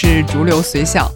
是逐流随想，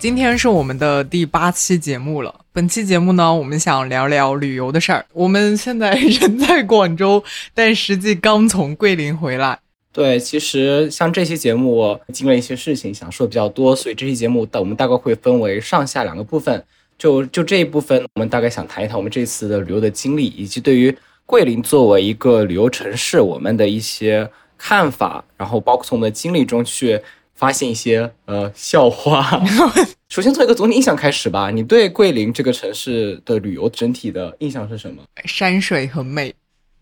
今天是我们的第八期节目了。本期节目呢，我们想聊聊旅游的事儿。我们现在人在广州，但实际刚从桂林回来。对，其实像这期节目我经历一些事情，想说比较多，所以这期节目我们大概会分为上下两个部分。就就这一部分，我们大概想谈一谈我们这次的旅游的经历，以及对于桂林作为一个旅游城市，我们的一些看法，然后包括从我们的经历中去发现一些呃笑话。首先从一个总体印象开始吧，你对桂林这个城市的旅游整体的印象是什么？山水很美，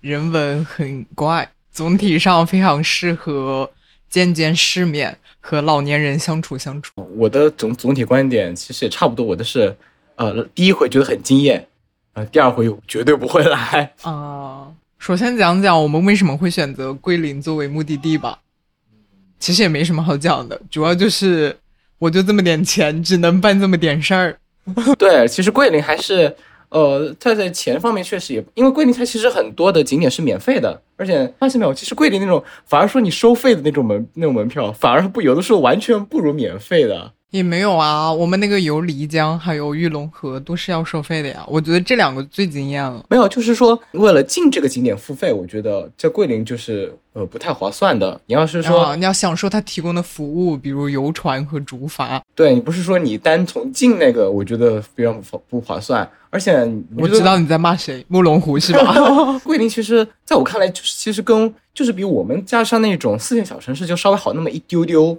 人文很怪，总体上非常适合见见世面和老年人相处相处。我的总总体观点其实也差不多，我的是。呃，第一回觉得很惊艳，呃，第二回绝对不会来啊。首先讲讲我们为什么会选择桂林作为目的地吧。其实也没什么好讲的，主要就是我就这么点钱，只能办这么点事儿。对，其实桂林还是呃，它在钱方面确实也，因为桂林它其实很多的景点是免费的，而且发现没有，其实桂林那种反而说你收费的那种门那种门票，反而不有的时候完全不如免费的。也没有啊，我们那个游漓江还有玉龙河都是要收费的呀。我觉得这两个最惊艳了。没有，就是说为了进这个景点付费，我觉得在桂林就是呃不太划算的。你要是说你要享受它提供的服务，比如游船和竹筏，对你不是说你单从进那个，我觉得非常不不划算。而且我知道你在骂谁，慕龙湖是吧？桂林其实在我看来就是其实跟就是比我们加上那种四线小城市就稍微好那么一丢丢。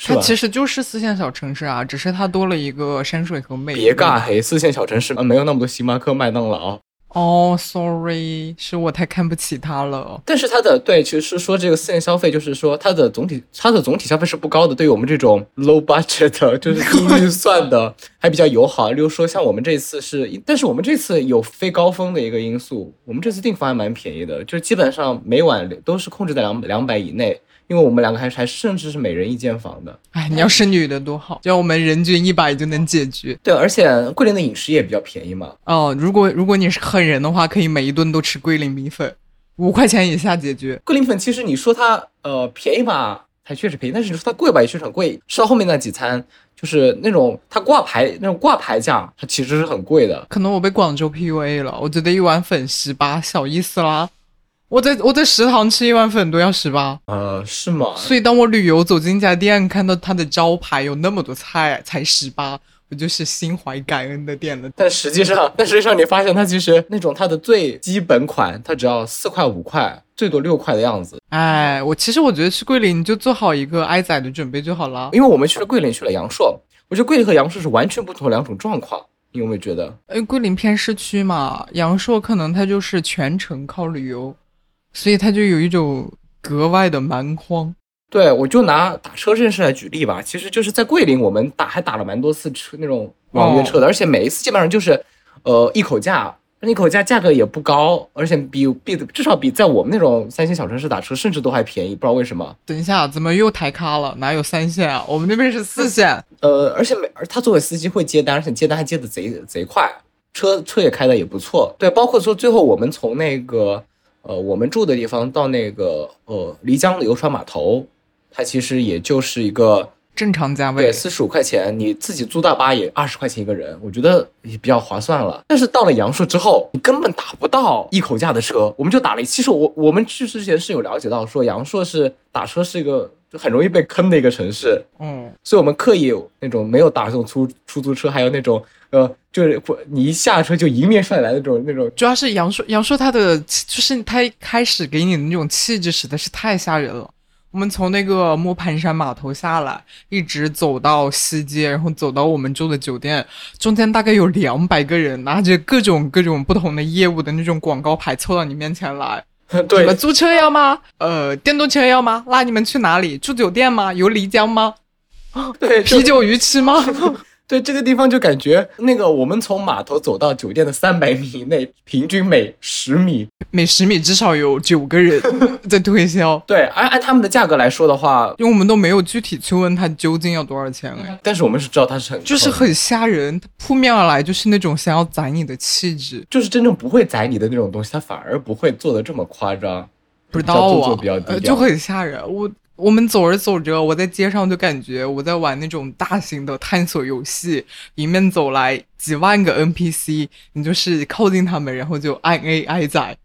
它其实就是四线小城市啊，只是它多了一个山水和美。别尬黑，四线小城市啊，没有那么多星巴克、麦当劳。哦，sorry，是我太看不起它了。但是它的对，其实是说这个四线消费，就是说它的总体，它的总体消费是不高的。对于我们这种 low budget，就是低预算的，还比较友好。例如说，像我们这次是，但是我们这次有非高峰的一个因素，我们这次订房还蛮便宜的，就是基本上每晚都是控制在两两百以内。因为我们两个还还甚至是每人一间房的，哎，你要是女的多好，只要我们人均一百就能解决。对，而且桂林的饮食也比较便宜嘛。哦，如果如果你是狠人的话，可以每一顿都吃桂林米粉，五块钱以下解决。桂林粉其实你说它呃便宜吧，它确实便宜，但是你说它贵吧，也确实很贵。吃到后面那几餐，就是那种它挂牌那种挂牌价，它其实是很贵的。可能我被广州 PUA 了，我觉得一碗粉十八，小意思啦。我在我在食堂吃一碗粉都要十八，呃，是吗？所以当我旅游走进一家店，看到它的招牌有那么多菜才十八，我就是心怀感恩的点了。但实际上，但实际上你发现它其实那种它的最基本款，它只要四块五块，最多六块的样子。哎，我其实我觉得去桂林就做好一个挨宰的准备就好了。因为我们去了桂林，去了阳朔，我觉得桂林和阳朔是完全不同的两种状况。你有没有觉得？哎，桂林偏市区嘛，阳朔可能它就是全程靠旅游。所以他就有一种格外的蛮荒。对，我就拿打车这件事来举例吧。其实就是在桂林，我们打还打了蛮多次车，那种网约车的，而且每一次基本上就是，呃，一口价，一口价价格也不高，而且比比至少比在我们那种三线小城市打车甚至都还便宜，不知道为什么。等一下，怎么又抬咖了？哪有三线啊？我们那边是四线。呃，而且每而他作为司机会接单，而且接单还接的贼贼快，车车也开的也不错。对，包括说最后我们从那个。呃，我们住的地方到那个呃漓江的游船码头，它其实也就是一个正常价位，对，四十五块钱，你自己租大巴也二十块钱一个人，我觉得也比较划算了。但是到了阳朔之后，你根本打不到一口价的车，我们就打了。其实我我们去之前是有了解到，说阳朔是打车是一个。就很容易被坑的一个城市，嗯，所以我们刻意那种没有打这种出出租车，还有那种呃，就是你一下车就迎面上来的那种那种。主要是杨硕，杨硕他的就是他一开始给你的那种气质实在是太吓人了。我们从那个磨盘山码头下来，一直走到西街，然后走到我们住的酒店，中间大概有两百个人拿着各种各种不同的业务的那种广告牌凑到你面前来。对，们租车要吗？呃，电动车要吗？拉你们去哪里？住酒店吗？游漓江吗？对，啤酒鱼吃吗？对这个地方就感觉那个，我们从码头走到酒店的三百米以内，平均每十米。每十米至少有九个人 在推销。对，按按他们的价格来说的话，因为我们都没有具体去问他究竟要多少钱哎，但是我们是知道他是很就是很吓人，他扑面而来就是那种想要宰你的气质，就是真正不会宰你的那种东西，他反而不会做的这么夸张，不知道啊，就很吓人。我我们走着走着，我在街上就感觉我在玩那种大型的探索游戏，迎面走来几万个 NPC，你就是靠近他们，然后就按 A 挨宰。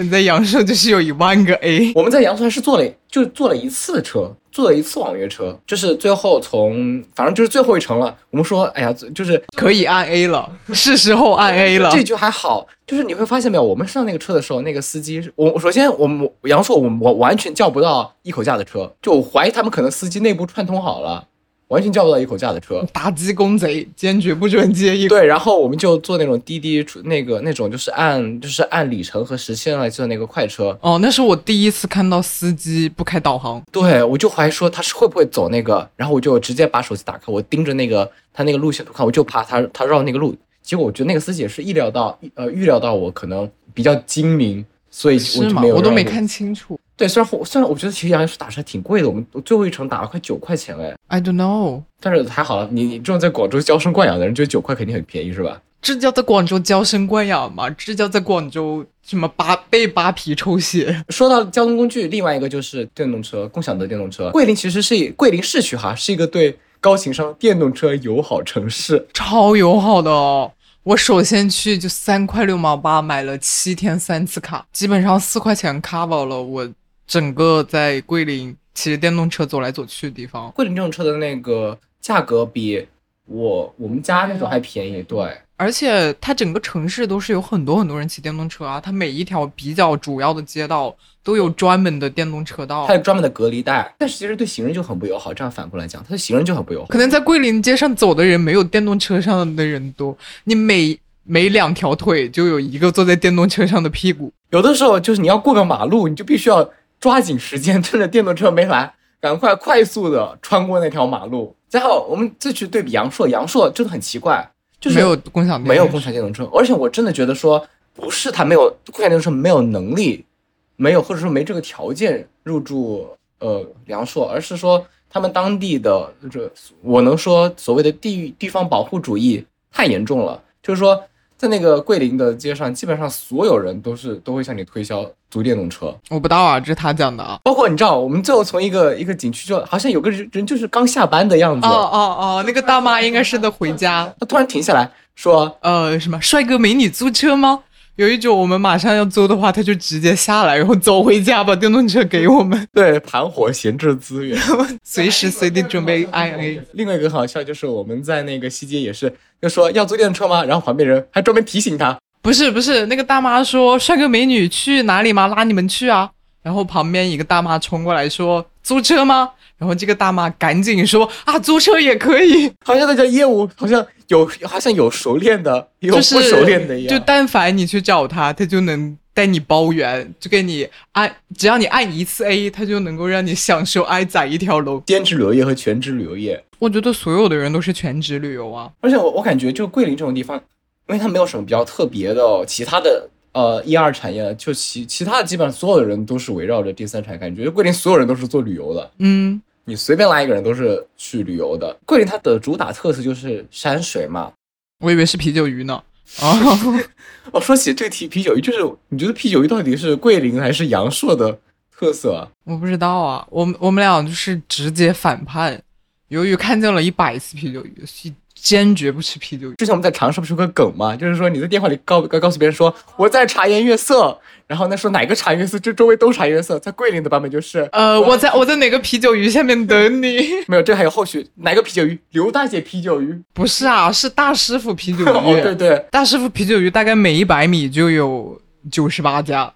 你在阳朔就是有一万个 A，我们在阳朔还是坐了就坐了一次车，坐了一次网约车，就是最后从反正就是最后一程了。我们说，哎呀，就是可以按 A 了，是时候按 A 了。这就还好，就是你会发现没有，我们上那个车的时候，那个司机，我首先我们阳朔我我完全叫不到一口价的车，就我怀疑他们可能司机内部串通好了。完全叫不到一口价的车，打击公贼，坚决不准接一。对，然后我们就坐那种滴滴，那个那种就是按就是按里程和时间来算那个快车。哦，那是我第一次看到司机不开导航。对，我就怀疑说他是会不会走那个，然后我就直接把手机打开，我盯着那个他那个路线图看，我就怕他他绕那个路。结果我觉得那个司机也是意料到，呃，预料到我可能比较精明，所以我就没有。我都没看清楚。对，虽然虽然我觉得其实杨是打车挺贵的，我们最后一程打了快九块钱哎。I don't know，但是还好，你你这种在广州娇生惯养的人，觉得九块肯定很便宜是吧？这叫在广州娇生惯养吗？这叫在广州什么扒被扒皮抽血？说到交通工具，另外一个就是电动车，共享的电动车。桂林其实是桂林市区哈，是一个对高情商电动车友好城市，超友好的哦。我首先去就三块六毛八买了七天三次卡，基本上四块钱卡饱了我。整个在桂林骑着电动车走来走去的地方，桂林电动车的那个价格比我我们家那种还便宜。对，而且它整个城市都是有很多很多人骑电动车啊，它每一条比较主要的街道都有专门的电动车道，它有专门的隔离带。但是其实对行人就很不友好。这样反过来讲，它的行人就很不友好。可能在桂林街上走的人没有电动车上的人多，你每每两条腿就有一个坐在电动车上的屁股。有的时候就是你要过个马路，你就必须要。抓紧时间，趁着电动车没来，赶快快速的穿过那条马路。然后我们再去对比阳朔，阳朔真的很奇怪，就是没有共享没有共享电动车，而且我真的觉得说不是他没有共享电动车没有能力，没有或者说没这个条件入驻呃阳朔，而是说他们当地的这我能说所谓的地域地方保护主义太严重了，就是说。在那个桂林的街上，基本上所有人都是都会向你推销租电动车。我不知道啊，这是他讲的啊。包括你知道，我们最后从一个一个景区，就好像有个人人就是刚下班的样子。哦哦哦，那个大妈应该是在回家。她突然停下来说：“呃，什么帅哥美女租车吗？”有一种我们马上要租的话，他就直接下来，然后走回家，把电动车给我们。对，盘活闲置资源，随时随地准备 I A。另外一个好笑就是我们在那个西街也是，就说要租电动车吗？然后旁边人还专门提醒他，不是不是，那个大妈说帅哥美女去哪里吗？拉你们去啊。然后旁边一个大妈冲过来说租车吗？然后这个大妈赶紧说啊，租车也可以。好像在讲业务好像。有好像有熟练的，有不熟练的一样。就但凡你去找他，他就能带你包圆，就给你按，只要你按一次 A，他就能够让你享受挨宰一条龙。兼职旅游业和全职旅游业，我觉得所有的人都是全职旅游啊。而且我我感觉就桂林这种地方，因为它没有什么比较特别的其他的呃一二产业，就其其他的基本上所有的人都是围绕着第三产业，感觉桂林所有人都是做旅游的。嗯。你随便拉一个人都是去旅游的。桂林它的主打特色就是山水嘛。我以为是啤酒鱼呢。啊，哦，说起这个啤啤酒鱼，就是你觉得啤酒鱼到底是桂林还是阳朔的特色啊？我不知道啊。我们我们俩就是直接反叛。由于看见了一百次啤酒鱼，坚决不吃啤酒鱼。之前我们在长沙不是有个梗吗？就是说你在电话里告告告诉别人说我在茶颜悦色。然后那说哪个茶颜悦色，这周围都茶颜悦色。在桂林的版本就是，呃，我在我在哪个啤酒鱼下面等你。没有，这还有后续，哪个啤酒鱼？刘大姐啤酒鱼？不是啊，是大师傅啤酒鱼。哦，对对，大师傅啤酒鱼大概每一百米就有九十八家。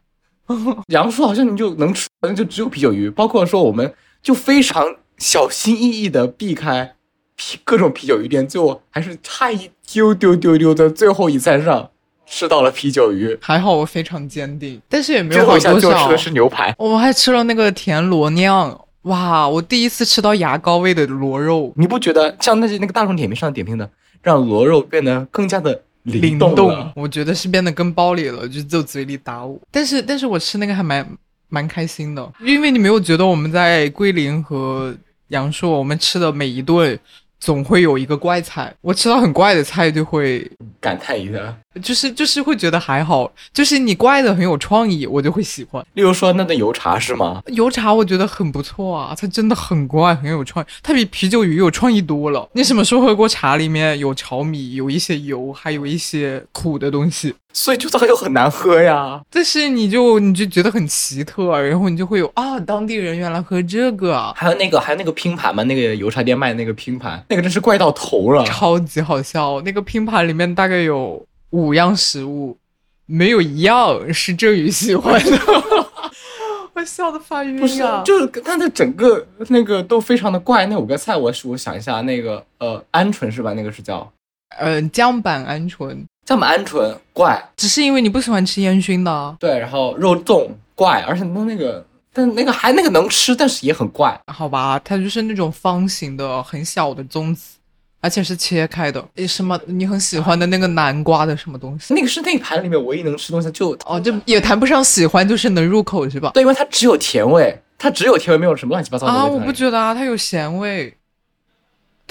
杨叔好像你就能吃，好像就只有啤酒鱼。包括说我们就非常小心翼翼的避开啤各种啤酒鱼店，最后还是差一丢丢丢丢的最后一餐上。吃到了啤酒鱼，还好我非常坚定，但是也没有好多少。就吃的是牛排，我还吃了那个田螺酿，哇！我第一次吃到牙膏味的螺肉，你不觉得像那些那个大众点评上点评的，让螺肉变得更加的灵动？我觉得是变得更暴力了，就就嘴里打我。但是，但是我吃那个还蛮蛮开心的，因为你没有觉得我们在桂林和阳朔，我们吃的每一顿。总会有一个怪菜。我吃到很怪的菜就会感叹一下。就是就是会觉得还好，就是你怪的很有创意，我就会喜欢。例如说那顿油茶是吗？油茶我觉得很不错啊，它真的很怪，很有创意，它比啤酒鱼有创意多了。你什么时候喝过茶？里面有炒米，有一些油，还有一些苦的东西，所以就它又很难喝呀。但是你就你就觉得很奇特，然后你就会有啊，当地人原来喝这个。还有那个还有那个拼盘嘛，那个油茶店卖的那个拼盘，那个真是怪到头了，超级好笑。那个拼盘里面大概有。五样食物，没有一样是郑宇喜欢的，我笑的发晕啊！就是它的整个那个都非常的怪。那五个菜，我我想一下，那个呃，鹌鹑是吧？那个是叫呃酱板鹌鹑，酱板鹌鹑怪，只是因为你不喜欢吃烟熏的。对，然后肉粽怪，而且那那个但那个还那个能吃，但是也很怪。好吧，它就是那种方形的很小的粽子。而且是切开的，诶，什么你很喜欢的那个南瓜的什么东西？那个是那一盘里面唯一能吃东西，就哦，就也谈不上喜欢，就是能入口是吧？对，因为它只有甜味，它只有甜味，没有什么乱七八糟的味啊，我不觉得啊，它有咸味，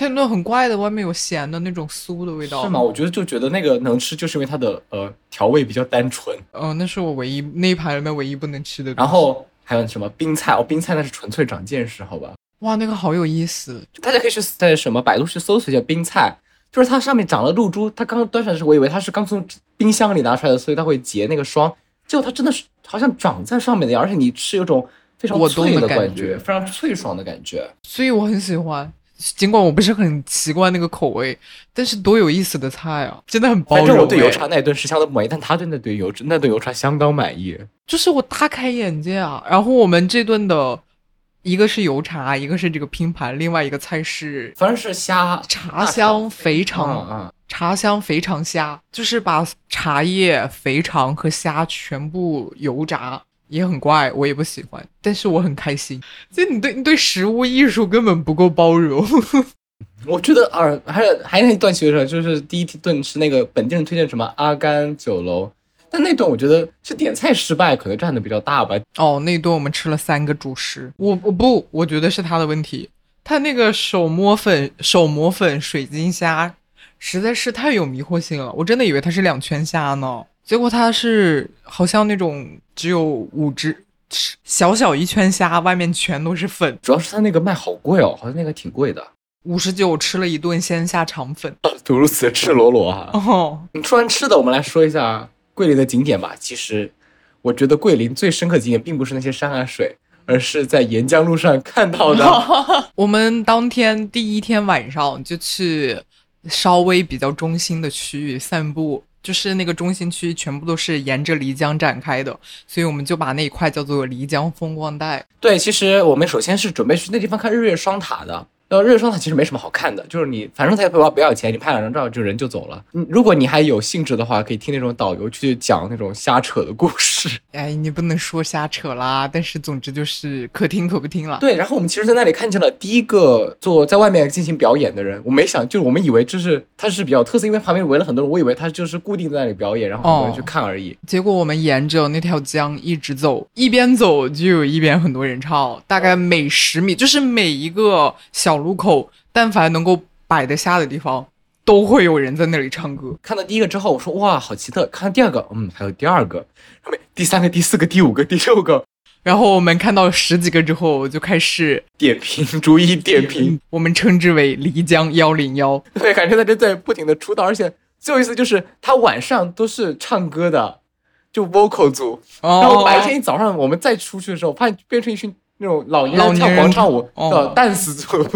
它有那种很怪的，外面有咸的那种酥的味道。是吗？我觉得就觉得那个能吃，就是因为它的呃调味比较单纯。嗯，那是我唯一那一盘里面唯一不能吃的。然后还有什么冰菜？哦，冰菜那是纯粹长见识，好吧？哇，那个好有意思，大家可以去在什么百度去搜索一下冰菜。就是它上面长了露珠，它刚端上来的时候，我以为它是刚从冰箱里拿出来的，所以它会结那个霜。结果它真的是好像长在上面的样，而且你吃有种非常脆的感觉，非常脆爽的感觉。所以我很喜欢，尽管我不是很习惯那个口味，但是多有意思的菜啊，真的很包容。反正我对油茶那一顿是相当不满意，但他真的对油那顿油茶相当满意，就是我大开眼界啊。然后我们这顿的。一个是油茶，一个是这个拼盘，另外一个菜是，反正是虾茶香肥肠，茶香肥肠虾，就是把茶叶、肥肠和虾全部油炸，也很怪，我也不喜欢，但是我很开心。就你对你对食物艺术根本不够包容。我觉得啊，还有还有那段其实就是第一顿吃那个本地人推荐什么阿甘酒楼。但那顿我觉得是点菜失败，可能占的比较大吧。哦，那顿我们吃了三个主食，我我不，我觉得是他的问题。他那个手磨粉手磨粉水晶虾实在是太有迷惑性了，我真的以为它是两全虾呢，结果它是好像那种只有五只小小一圈虾，外面全都是粉。主要是它那个卖好贵哦，好像那个挺贵的，五十九吃了一顿鲜虾肠粉，就如此赤裸裸哈。哦，你说完吃的，我们来说一下。桂林的景点吧，其实我觉得桂林最深刻景点并不是那些山啊水，而是在沿江路上看到的。我们当天第一天晚上就去稍微比较中心的区域散步，就是那个中心区全部都是沿着漓江展开的，所以我们就把那一块叫做漓江风光带。对，其实我们首先是准备去那地方看日月双塔的。呃，日双塔其实没什么好看的，就是你反正他也不要不要钱，你拍两张照就人就走了。嗯，如果你还有兴致的话，可以听那种导游去讲那种瞎扯的故事。哎，你不能说瞎扯啦，但是总之就是可听可不听了。对，然后我们其实，在那里看见了第一个做在外面进行表演的人。我没想，就是我们以为这是他是比较特色，因为旁边围了很多人，我以为他就是固定在那里表演，然后很多人去看而已。结果我们沿着那条江一直走，一边走就有一边很多人唱，大概每十米就是每一个小路口。但凡能够摆得下的地方，都会有人在那里唱歌。看到第一个之后，我说哇，好奇特。看到第二个，嗯，还有第二个，后面第三个、第四个、第五个、第六个。然后我们看到十几个之后，我就开始点评，逐一点评。我们称之为漓江幺零幺。对，感觉他正在不停的出道，而且最有意思就是他晚上都是唱歌的，就 vocal 组。然后白天一早上我们再出去的时候，发现变成一群。那种老年人跳广场舞的蛋死组，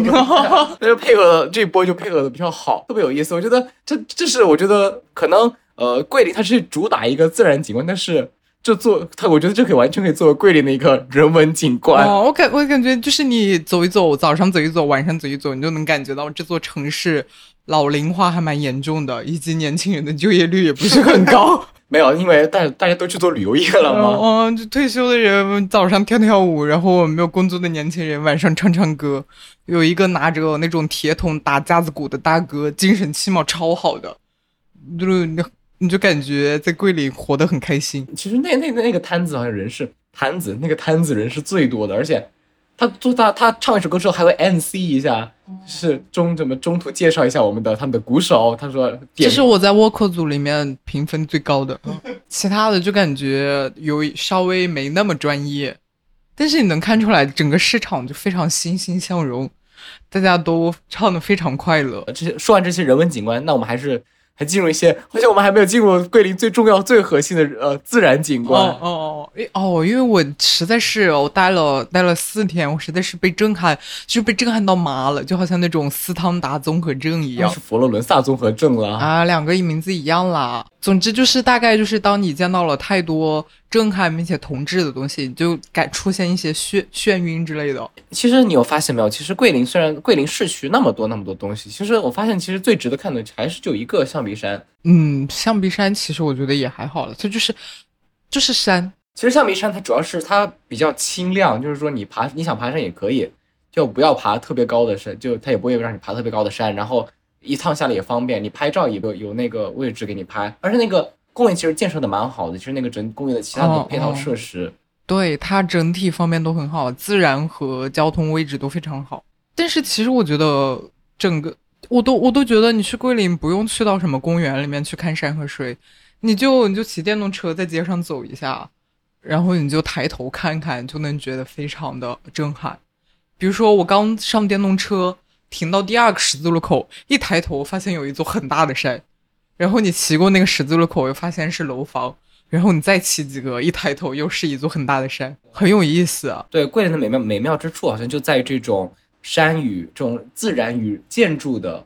那就配合这一波就配合的比较好，特别有意思。我觉得这这是我觉得可能呃桂林它是主打一个自然景观，但是这做它我觉得这可以完全可以作为桂林的一个人文景观。哦，我感我感觉就是你走一走，早上走一走，晚上走一走，你就能感觉到这座城市老龄化还蛮严重的，以及年轻人的就业率也不是很高。没有，因为大大家都去做旅游业了嘛。嗯，就退休的人早上跳跳舞，然后没有工作的年轻人晚上唱唱歌。有一个拿着那种铁桶打架子鼓的大哥，精神气貌超好的，就是你你就感觉在桂林活得很开心。其实那那那个摊子好像人是摊子，那个摊子人是最多的，而且他做他他唱一首歌之后还会 MC 一下，就是中怎么中途介绍一下我们的他们的鼓手。他说，这是我在沃克组里面评分最高的，其他的就感觉有稍微没那么专业，但是你能看出来整个市场就非常欣欣向荣，大家都唱的非常快乐。这些说完这些人文景观，那我们还是。还进入一些，好像我们还没有进入桂林最重要、最核心的呃自然景观。哦哦哦，哦，因为我实在是我待了待了四天，我实在是被震撼，就被震撼到麻了，就好像那种斯汤达综合症一样。是佛罗伦萨综合症了啊，两个名字一样啦。总之就是大概就是当你见到了太多震撼并且同质的东西，你就感出现一些眩眩晕之类的。其实你有发现没有？其实桂林虽然桂林市区那么多那么多东西，其实我发现其实最值得看的还是就一个象鼻山。嗯，象鼻山其实我觉得也还好了，它就是就是山。其实象鼻山它主要是它比较清亮，就是说你爬你想爬山也可以，就不要爬特别高的山，就它也不会让你爬特别高的山，然后。一趟下来也方便，你拍照也有有那个位置给你拍，而且那个公园其实建设的蛮好的，其实那个整公园的其他的配套设施，对它整体方面都很好，自然和交通位置都非常好。但是其实我觉得整个我都我都觉得你去桂林不用去到什么公园里面去看山和水，你就你就骑电动车在街上走一下，然后你就抬头看看，就能觉得非常的震撼。比如说我刚上电动车。停到第二个十字路口，一抬头发现有一座很大的山，然后你骑过那个十字路口，又发现是楼房，然后你再骑几个，一抬头又是一座很大的山，很有意思啊。对，桂林的美妙美妙之处，好像就在于这种山与这种自然与建筑的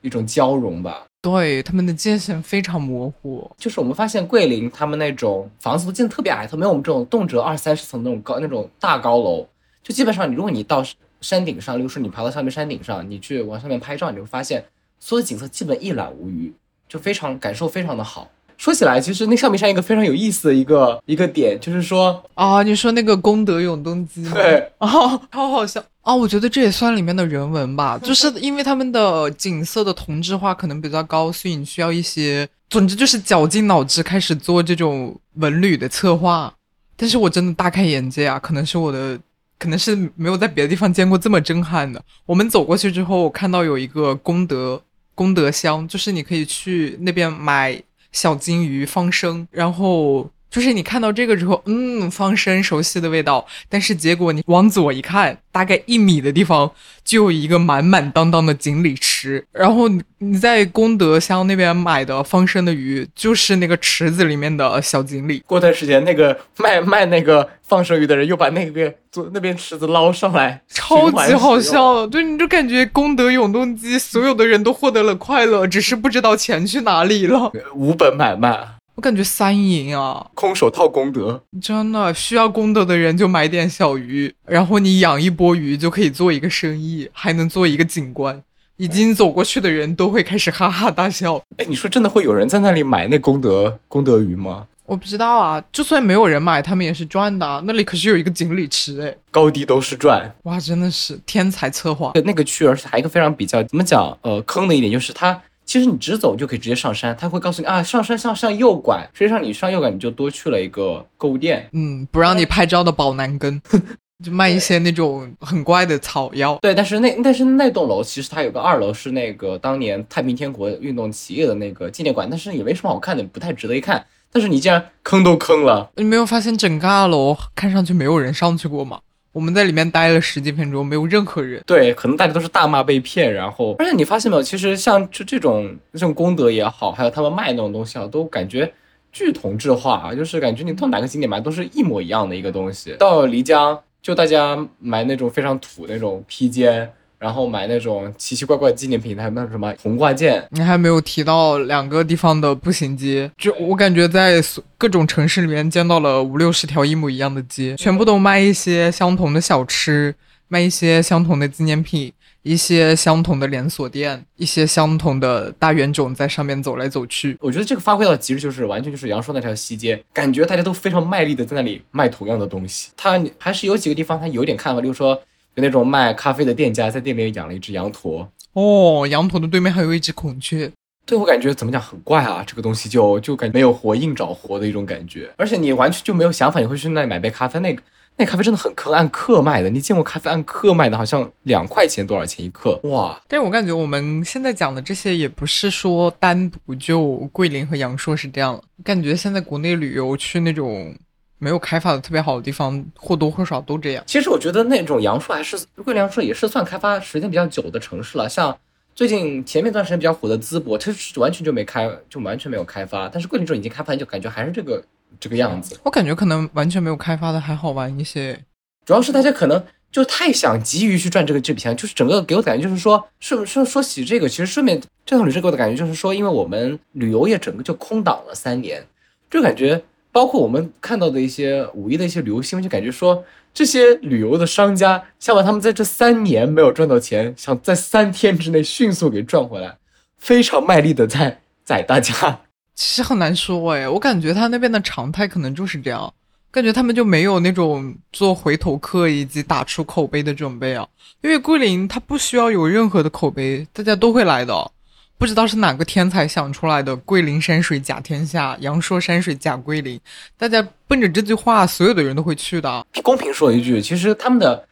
一种交融吧。对，他们的界限非常模糊。就是我们发现桂林他们那种房子都建得特别矮，它没有我们这种动辄二三十层那种高那种大高楼，就基本上你如果你到。山顶上，例如说你爬到上面山顶上，你去往上面拍照，你会发现所有景色基本一览无余，就非常感受非常的好。说起来，其实那象鼻山一个非常有意思的一个一个点，就是说啊，你说那个功德永动机，对啊，超好笑啊！我觉得这也算里面的人文吧，就是因为他们的景色的同质化可能比较高，所以你需要一些，总之就是绞尽脑汁开始做这种文旅的策划。但是我真的大开眼界啊，可能是我的。可能是没有在别的地方见过这么震撼的。我们走过去之后，我看到有一个功德功德箱，就是你可以去那边买小金鱼放生，然后。就是你看到这个之后，嗯，方生熟悉的味道。但是结果你往左一看，大概一米的地方就有一个满满当当的锦鲤池。然后你在功德乡那边买的方生的鱼，就是那个池子里面的小锦鲤。过段时间，那个卖卖那个放生鱼的人又把那边做那边池子捞上来，超级好笑。对，你就感觉功德永动机所有的人都获得了快乐，只是不知道钱去哪里了。无本买卖。我感觉三赢啊，空手套功德，真的需要功德的人就买点小鱼，然后你养一波鱼就可以做一个生意，还能做一个景观。已经走过去的人都会开始哈哈大笑。哎，你说真的会有人在那里买那功德功德鱼吗？我不知道啊，就算没有人买，他们也是赚的。那里可是有一个锦鲤池，哎，高低都是赚。哇，真的是天才策划。那个区，而且还一个非常比较怎么讲，呃，坑的一点就是它。其实你直走就可以直接上山，他会告诉你啊，上山向上右拐。实际上你上右拐，你就多去了一个购物店，嗯，不让你拍照的宝南根，就卖一些那种很怪的草药。对，但是那但是那栋楼其实它有个二楼是那个当年太平天国运动起义的那个纪念馆，但是也没什么好看的，不太值得一看。但是你竟然坑都坑了，你没有发现整个二楼看上去没有人上去过吗？我们在里面待了十几分钟，没有任何人。对，可能大家都是大骂被骗，然后，而且你发现没有，其实像就这种这种功德也好，还有他们卖那种东西啊，都感觉巨同质化啊，就是感觉你到哪个景点买都是一模一样的一个东西。到漓江，就大家买那种非常土那种披肩。然后买那种奇奇怪怪的纪念品，还有那什么红挂件。你还没有提到两个地方的步行街，就我感觉在各种城市里面见到了五六十条一模一样的街，全部都卖一些相同的小吃，卖一些相同的纪念品，一些相同的连锁店，一些相同的大圆种在上面走来走去。我觉得这个发挥到极致，就是完全就是杨说那条西街，感觉大家都非常卖力的在那里卖同样的东西。它还是有几个地方它有点看法，例如说。那种卖咖啡的店家在店里养了一只羊驼哦，羊驼的对面还有一只孔雀。对我感觉怎么讲很怪啊，这个东西就就感觉没有活硬找活的一种感觉，而且你完全就没有想法，你会去那里买杯咖啡，那个那咖啡真的很坑，按克卖的。你见过咖啡按克卖的？好像两块钱多少钱一克？哇！但是我感觉我们现在讲的这些也不是说单独就桂林和阳朔是这样，感觉现在国内旅游去那种没有开发的特别好的地方，或多或少都这样。其实我觉得那种阳朔还是桂林阳朔也是算开发时间比较久的城市了，像最近前面一段时间比较火的淄博，它是完全就没开，就完全没有开发。但是桂林这种已经开发，就感觉还是这个。这个样子，我感觉可能完全没有开发的还好玩一些。主要是大家可能就太想急于去赚这个这笔钱，就是整个给我的感觉就是说，是不是说起这个，其实顺便这趟旅程给我的感觉就是说，因为我们旅游业整个就空档了三年，就感觉包括我们看到的一些五一的一些旅游新闻，就感觉说这些旅游的商家想把他们在这三年没有赚到钱，想在三天之内迅速给赚回来，非常卖力的在宰大家。其实很难说哎，我感觉他那边的常态可能就是这样，感觉他们就没有那种做回头客以及打出口碑的准备啊。因为桂林它不需要有任何的口碑，大家都会来的。不知道是哪个天才想出来的“桂林山水甲天下，阳朔山水甲桂林”，大家奔着这句话，所有的人都会去的。公平说一句，其实他们的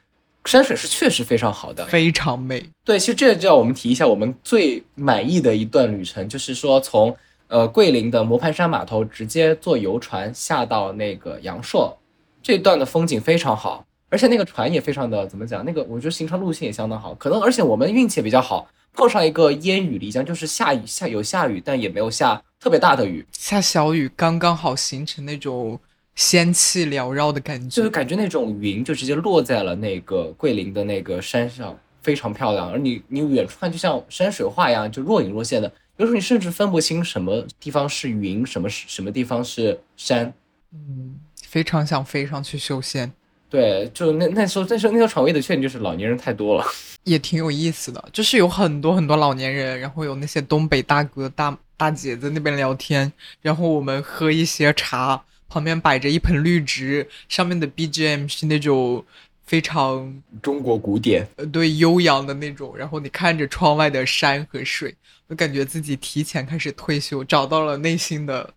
山水是确实非常好的，非常美。对，其实这就要我们提一下我们最满意的一段旅程，就是说从。呃，桂林的磨盘山码头直接坐游船下到那个阳朔，这段的风景非常好，而且那个船也非常的怎么讲？那个我觉得行程路线也相当好，可能而且我们运气也比较好，碰上一个烟雨漓江，就是下雨下有下雨，但也没有下特别大的雨，下小雨刚刚好，形成那种仙气缭绕的感觉，就是感觉那种云就直接落在了那个桂林的那个山上，非常漂亮，而你你远处看就像山水画一样，就若隐若现的。有时候你甚至分不清什么地方是云，什么是什么地方是山。嗯，非常想飞上去修仙。对，就那那时候，那时候那条床位的缺点就是老年人太多了，也挺有意思的。就是有很多很多老年人，然后有那些东北大哥大大姐在那边聊天，然后我们喝一些茶，旁边摆着一盆绿植，上面的 BGM 是那种。非常中国古典，呃，对，悠扬的那种。然后你看着窗外的山和水，就感觉自己提前开始退休，找到了内心的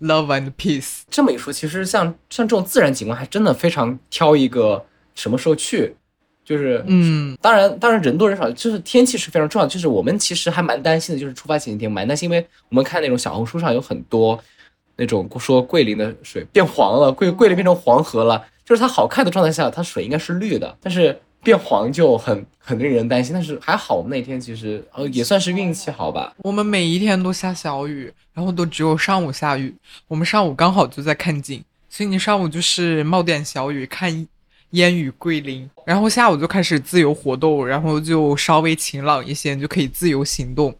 love and peace。这么一说，其实像像这种自然景观，还真的非常挑一个什么时候去，就是，嗯，当然，当然人多人少，就是天气是非常重要。就是我们其实还蛮担心的，就是出发前一天蛮担心，因为我们看那种小红书上有很多那种说桂林的水变黄了，桂桂林变成黄河了。就是它好看的状态下，它水应该是绿的，但是变黄就很很令人担心。但是还好，我们那天其实呃也算是运气好吧。我们每一天都下小雨，然后都只有上午下雨。我们上午刚好就在看景，所以你上午就是冒点小雨看烟雨桂林，然后下午就开始自由活动，然后就稍微晴朗一些，就可以自由行动。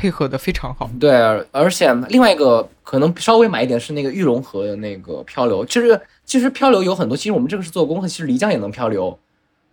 配合的非常好，对，而且另外一个可能稍微买一点是那个玉龙河的那个漂流，其实其实漂流有很多，其实我们这个是做功课，其实漓江也能漂流，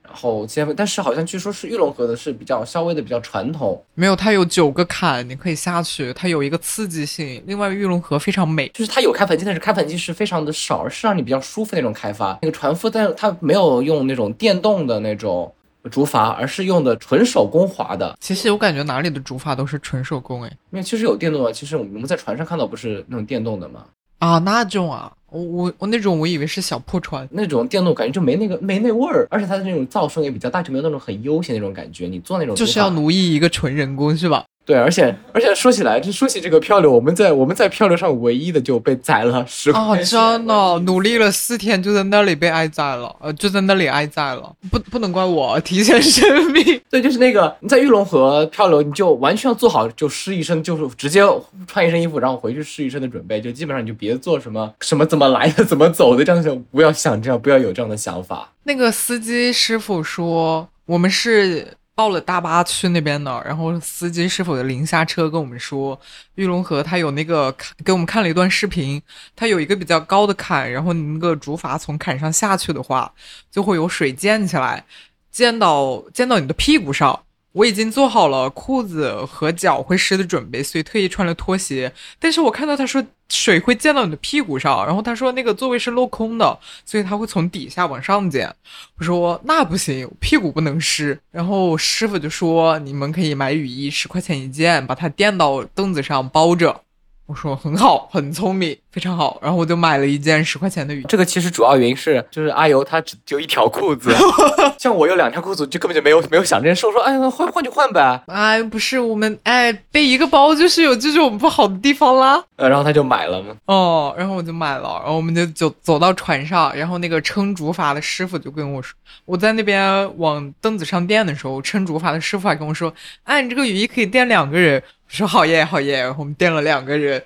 然后先，但是好像据说是玉龙河的是比较稍微的比较传统，没有，它有九个坎，你可以下去，它有一个刺激性，另外玉龙河非常美，就是它有开盆机，但是开盆机是非常的少，而是让你比较舒服那种开发，那个船夫，但是它没有用那种电动的那种。竹筏，而是用的纯手工划的。其实我感觉哪里的竹筏都是纯手工哎，因为其实有电动的，其实我们在船上看到不是那种电动的吗？啊，那种啊，我我我那种我以为是小破船，那种电动感觉就没那个没那味儿，而且它的那种噪声也比较大，就没有那种很悠闲那种感觉。你坐那种就是要奴役一个纯人工是吧？对，而且而且说起来，就说起这个漂流，我们在我们在漂流上唯一的就被宰了十块。啊，真的，努力了四天，就在那里被挨宰了，呃，就在那里挨宰了。不，不能怪我 提前生病。对，就是那个你在玉龙河漂流，你就完全要做好就湿一身，就是直接穿一身衣服，然后回去湿一身的准备。就基本上你就别做什么什么怎么来的怎么走的这样想，不要想这样，不要有这样的想法。那个司机师傅说，我们是。报了大巴去那边的，然后司机师傅的临下车跟我们说，玉龙河它有那个给我们看了一段视频，它有一个比较高的坎，然后你那个竹筏从坎上下去的话，就会有水溅起来，溅到溅到你的屁股上。我已经做好了裤子和脚会湿的准备，所以特意穿了拖鞋。但是我看到他说水会溅到你的屁股上，然后他说那个座位是镂空的，所以他会从底下往上溅。我说那不行，屁股不能湿。然后师傅就说你们可以买雨衣，十块钱一件，把它垫到凳子上包着。我说很好，很聪明，非常好。然后我就买了一件十块钱的雨衣。这个其实主要原因是，就是阿尤他只就一条裤子，像我有两条裤子，就根本就没有没有想这件事。我说，哎，换换就换呗。哎，不是我们，哎，背一个包就是有这种不好的地方啦。呃，然后他就买了嘛。哦，然后我就买了，然后我们就走走到船上，然后那个撑竹筏的师傅就跟我说，我在那边往凳子上垫的时候，撑竹筏的师傅还跟我说，哎，你这个雨衣可以垫两个人。我说好耶好耶，我们垫了两个人，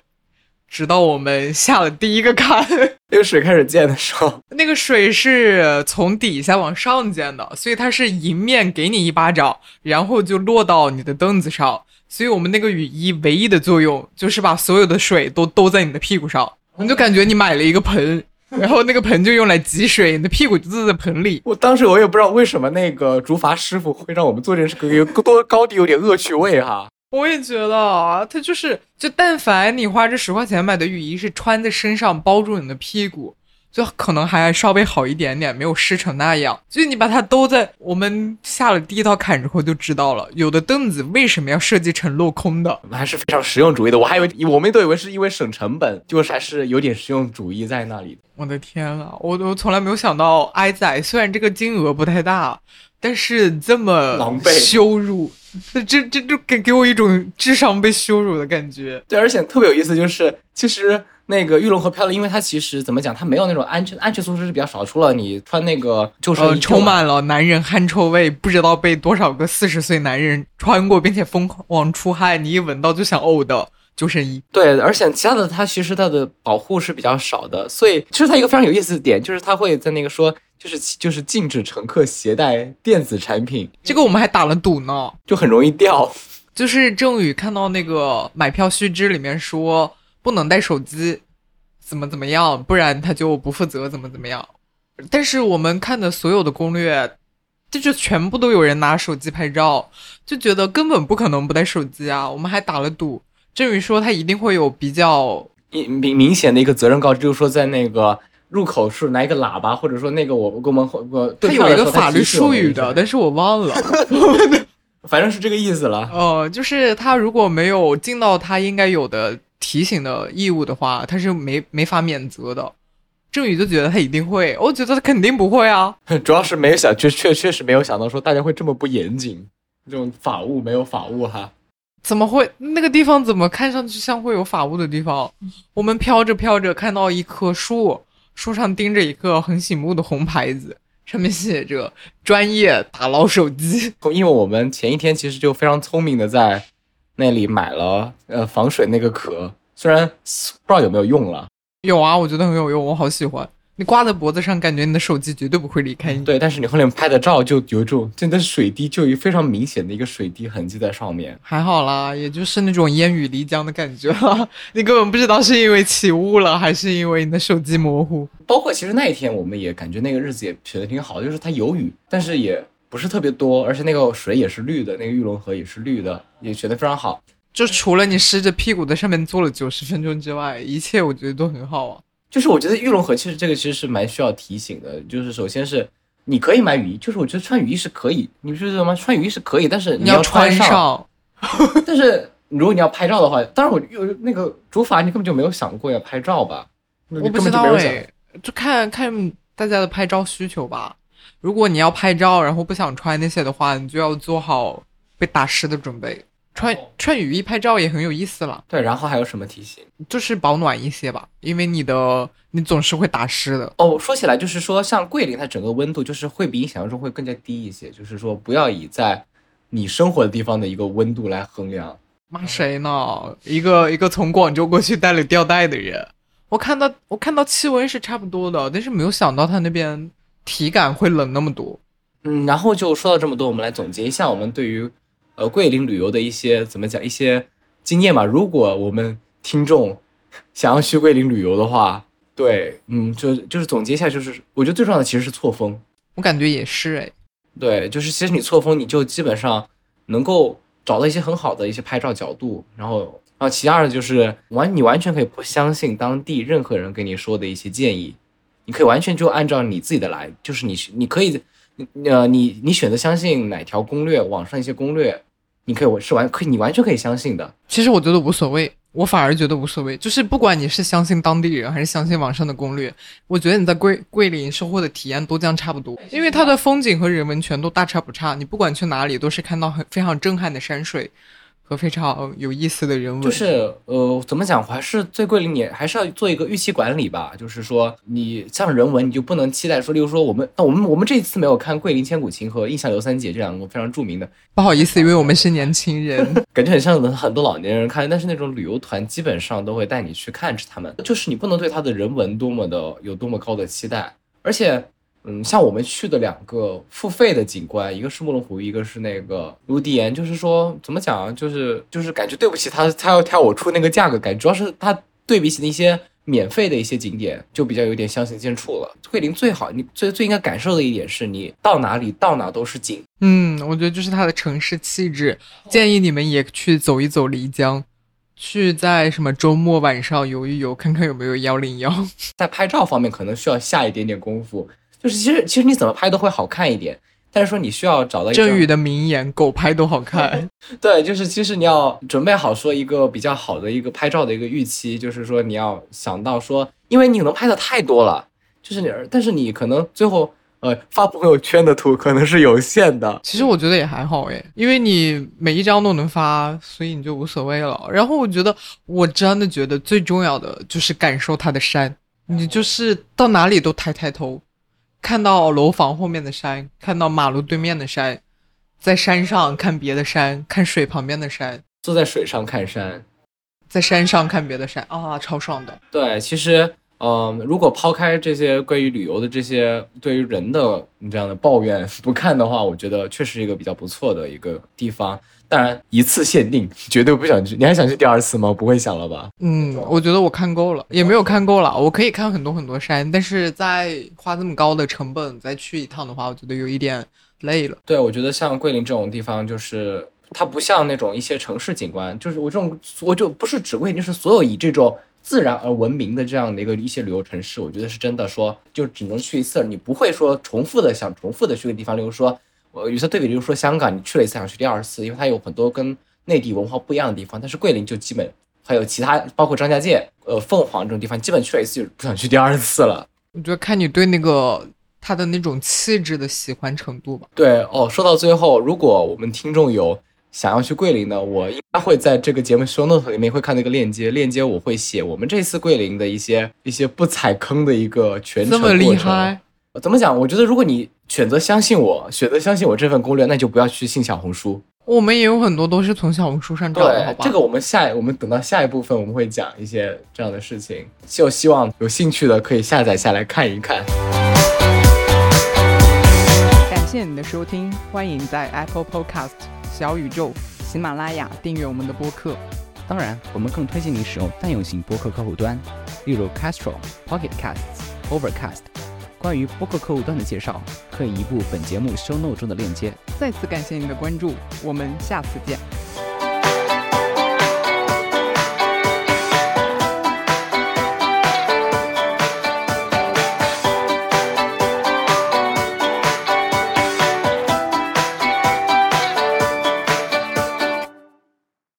直到我们下了第一个坎。那个水开始溅的时候，那个水是从底下往上溅的，所以它是迎面给你一巴掌，然后就落到你的凳子上。所以我们那个雨衣唯一的作用就是把所有的水都兜在你的屁股上，你就感觉你买了一个盆，然后那个盆就用来挤水，你的屁股就坐在盆里。我当时我也不知道为什么那个竹筏师傅会让我们做这个事，有多高低有点恶趣味哈。我也觉得啊，它就是，就但凡你花这十块钱买的雨衣是穿在身上包住你的屁股，就可能还稍微好一点点，没有湿成那样。就你把它兜在我们下了第一道坎之后就知道了，有的凳子为什么要设计成镂空的，还是非常实用主义的。我还以为我们都以为是因为省成本，就是还是有点实用主义在那里。我的天啊，我我从来没有想到挨宰，虽然这个金额不太大。但是这么狼狈羞辱，这这这给给我一种智商被羞辱的感觉。对，而且特别有意思，就是其实那个玉龙河漂流，因为它其实怎么讲，它没有那种安全安全措施是比较少，除了你穿那个救生衣，充满了男人汗臭味，不知道被多少个四十岁男人穿过，并且疯狂出汗，你一闻到就想呕的救生衣。对，而且其他的它其实它的保护是比较少的，所以其实它一个非常有意思的点就是它会在那个说。就是就是禁止乘客携带电子产品，这个我们还打了赌呢，就很容易掉。就是郑宇看到那个买票须知里面说不能带手机，怎么怎么样，不然他就不负责，怎么怎么样。但是我们看的所有的攻略，这就全部都有人拿手机拍照，就觉得根本不可能不带手机啊。我们还打了赌，郑宇说他一定会有比较明明显的一个责任告知，就是说在那个。入口是拿一个喇叭，或者说那个我跟我们我他有一个法律术语的，但是我忘了，反正是这个意思了。哦，就是他如果没有尽到他应该有的提醒的义务的话，他是没没法免责的。郑宇就觉得他一定会，我觉得他肯定不会啊。主要是没有想，确确确实没有想到说大家会这么不严谨，这种法务没有法务哈。怎么会？那个地方怎么看上去像会有法务的地方？我们飘着飘着看到一棵树。树上钉着一个很醒目的红牌子，上面写着“专业打捞手机”。因为我们前一天其实就非常聪明的在那里买了呃防水那个壳，虽然不知道有没有用了。有啊，我觉得很有用，我好喜欢。你挂在脖子上，感觉你的手机绝对不会离开你。对，但是你后面拍的照就有一种真的是水滴，就有非常明显的一个水滴痕迹在上面。还好啦，也就是那种烟雨漓江的感觉了。你根本不知道是因为起雾了，还是因为你的手机模糊。包括其实那一天，我们也感觉那个日子也选的挺好，就是它有雨，但是也不是特别多，而且那个水也是绿的，那个玉龙河也是绿的，也选的非常好。就除了你湿着屁股在上面坐了九十分钟之外，一切我觉得都很好啊。就是我觉得玉龙河其实这个其实是蛮需要提醒的，就是首先是你可以买雨衣，就是我觉得穿雨衣是可以，你不觉得吗？穿雨衣是可以，但是你要穿上。但是如果你要拍照的话，当然我有那个竹筏，你根本就没有想过要拍照吧？我不知道哎，就看看大家的拍照需求吧。如果你要拍照，然后不想穿那些的话，你就要做好被打湿的准备。穿穿雨衣拍照也很有意思了。对，然后还有什么提醒？就是保暖一些吧，因为你的你总是会打湿的。哦，说起来就是说，像桂林，它整个温度就是会比你想象中会更加低一些。就是说，不要以在你生活的地方的一个温度来衡量。骂谁呢？一个一个从广州过去带了吊带的人，我看到我看到气温是差不多的，但是没有想到他那边体感会冷那么多。嗯，然后就说到这么多，我们来总结一下我们对于。呃，桂林旅游的一些怎么讲一些经验嘛？如果我们听众 想要去桂林旅游的话，对，嗯，就就是总结一下，就是我觉得最重要的其实是错峰。我感觉也是哎，对，就是其实你错峰，你就基本上能够找到一些很好的一些拍照角度。然后，然后其二的就是完，你完全可以不相信当地任何人跟你说的一些建议，你可以完全就按照你自己的来，就是你你可以，呃，你你选择相信哪条攻略，网上一些攻略。你可以，我是完可以，你完全可以相信的。其实我觉得无所谓，我反而觉得无所谓，就是不管你是相信当地人还是相信网上的攻略，我觉得你在桂桂林收获的体验都将差不多，因为它的风景和人文全都大差不差。你不管去哪里，都是看到很非常震撼的山水。和非常有意思的人文，就是呃，怎么讲？还是最桂林，你还是要做一个预期管理吧。就是说，你像人文，你就不能期待说，例如说，我们那我们我们这一次没有看桂林千古情和印象刘三姐这两个非常著名的。不好意思，因为我们是年轻人，感觉很像很多老年人看。但是那种旅游团基本上都会带你去看着他们，就是你不能对他的人文多么的有多么高的期待，而且。嗯，像我们去的两个付费的景观，一个是慕容湖，一个是那个卢迪岩，就是说怎么讲，就是就是感觉对不起他，他要挑我出那个价格，感觉主要是他对比起那些免费的一些景点，就比较有点相形见绌了。桂林最好，你最最应该感受的一点是你到哪里到哪都是景。嗯，我觉得就是它的城市气质，建议你们也去走一走漓江，去在什么周末晚上游一游，看看有没有幺零幺。在拍照方面可能需要下一点点功夫。就是其实其实你怎么拍都会好看一点，但是说你需要找到郑宇的名言：狗拍都好看。对，就是其实你要准备好说一个比较好的一个拍照的一个预期，就是说你要想到说，因为你能拍的太多了，就是你，但是你可能最后呃发朋友圈的图可能是有限的。其实我觉得也还好诶，因为你每一张都能发，所以你就无所谓了。然后我觉得我真的觉得最重要的就是感受它的山，你就是到哪里都抬抬头。看到楼房后面的山，看到马路对面的山，在山上看别的山，看水旁边的山，坐在水上看山，在山上看别的山啊，超爽的。对，其实，嗯，如果抛开这些关于旅游的这些对于人的这样的抱怨不看的话，我觉得确实一个比较不错的一个地方。当然，一次限定，绝对不想去。你还想去第二次吗？不会想了吧？嗯，我觉得我看够了，也没有看够了。我可以看很多很多山，但是在花这么高的成本再去一趟的话，我觉得有一点累了。对，我觉得像桂林这种地方，就是它不像那种一些城市景观，就是我这种，我就不是只桂林，是所有以这种自然而闻名的这样的一个一些旅游城市，我觉得是真的说，就只能去一次，你不会说重复的想重复的去个地方，例如说。我有些对比，比如说香港，你去了一次想去第二次，因为它有很多跟内地文化不一样的地方。但是桂林就基本还有其他，包括张家界、呃凤凰这种地方，基本去了一次就不想去第二次了。我觉得看你对那个它的那种气质的喜欢程度吧。对哦，说到最后，如果我们听众有想要去桂林的，我应该会在这个节目 show note 里面会看那个链接，链接我会写我们这次桂林的一些一些不踩坑的一个全程。这么厉害？怎么讲？我觉得如果你选择相信我，选择相信我这份攻略，那就不要去信小红书。我们也有很多都是从小红书上找的，好吧？这个我们下我们等到下一部分我们会讲一些这样的事情，就希望有兴趣的可以下载下来看一看。感谢你的收听，欢迎在 Apple Podcast、小宇宙、喜马拉雅订阅我们的播客。当然，我们更推荐你使用泛用型播客客户端，例如 Castro、Pocket Casts、Overcast。关于播客客户端的介绍，可以移步本节目 show note 中的链接。再次感谢您的关注，我们下次见。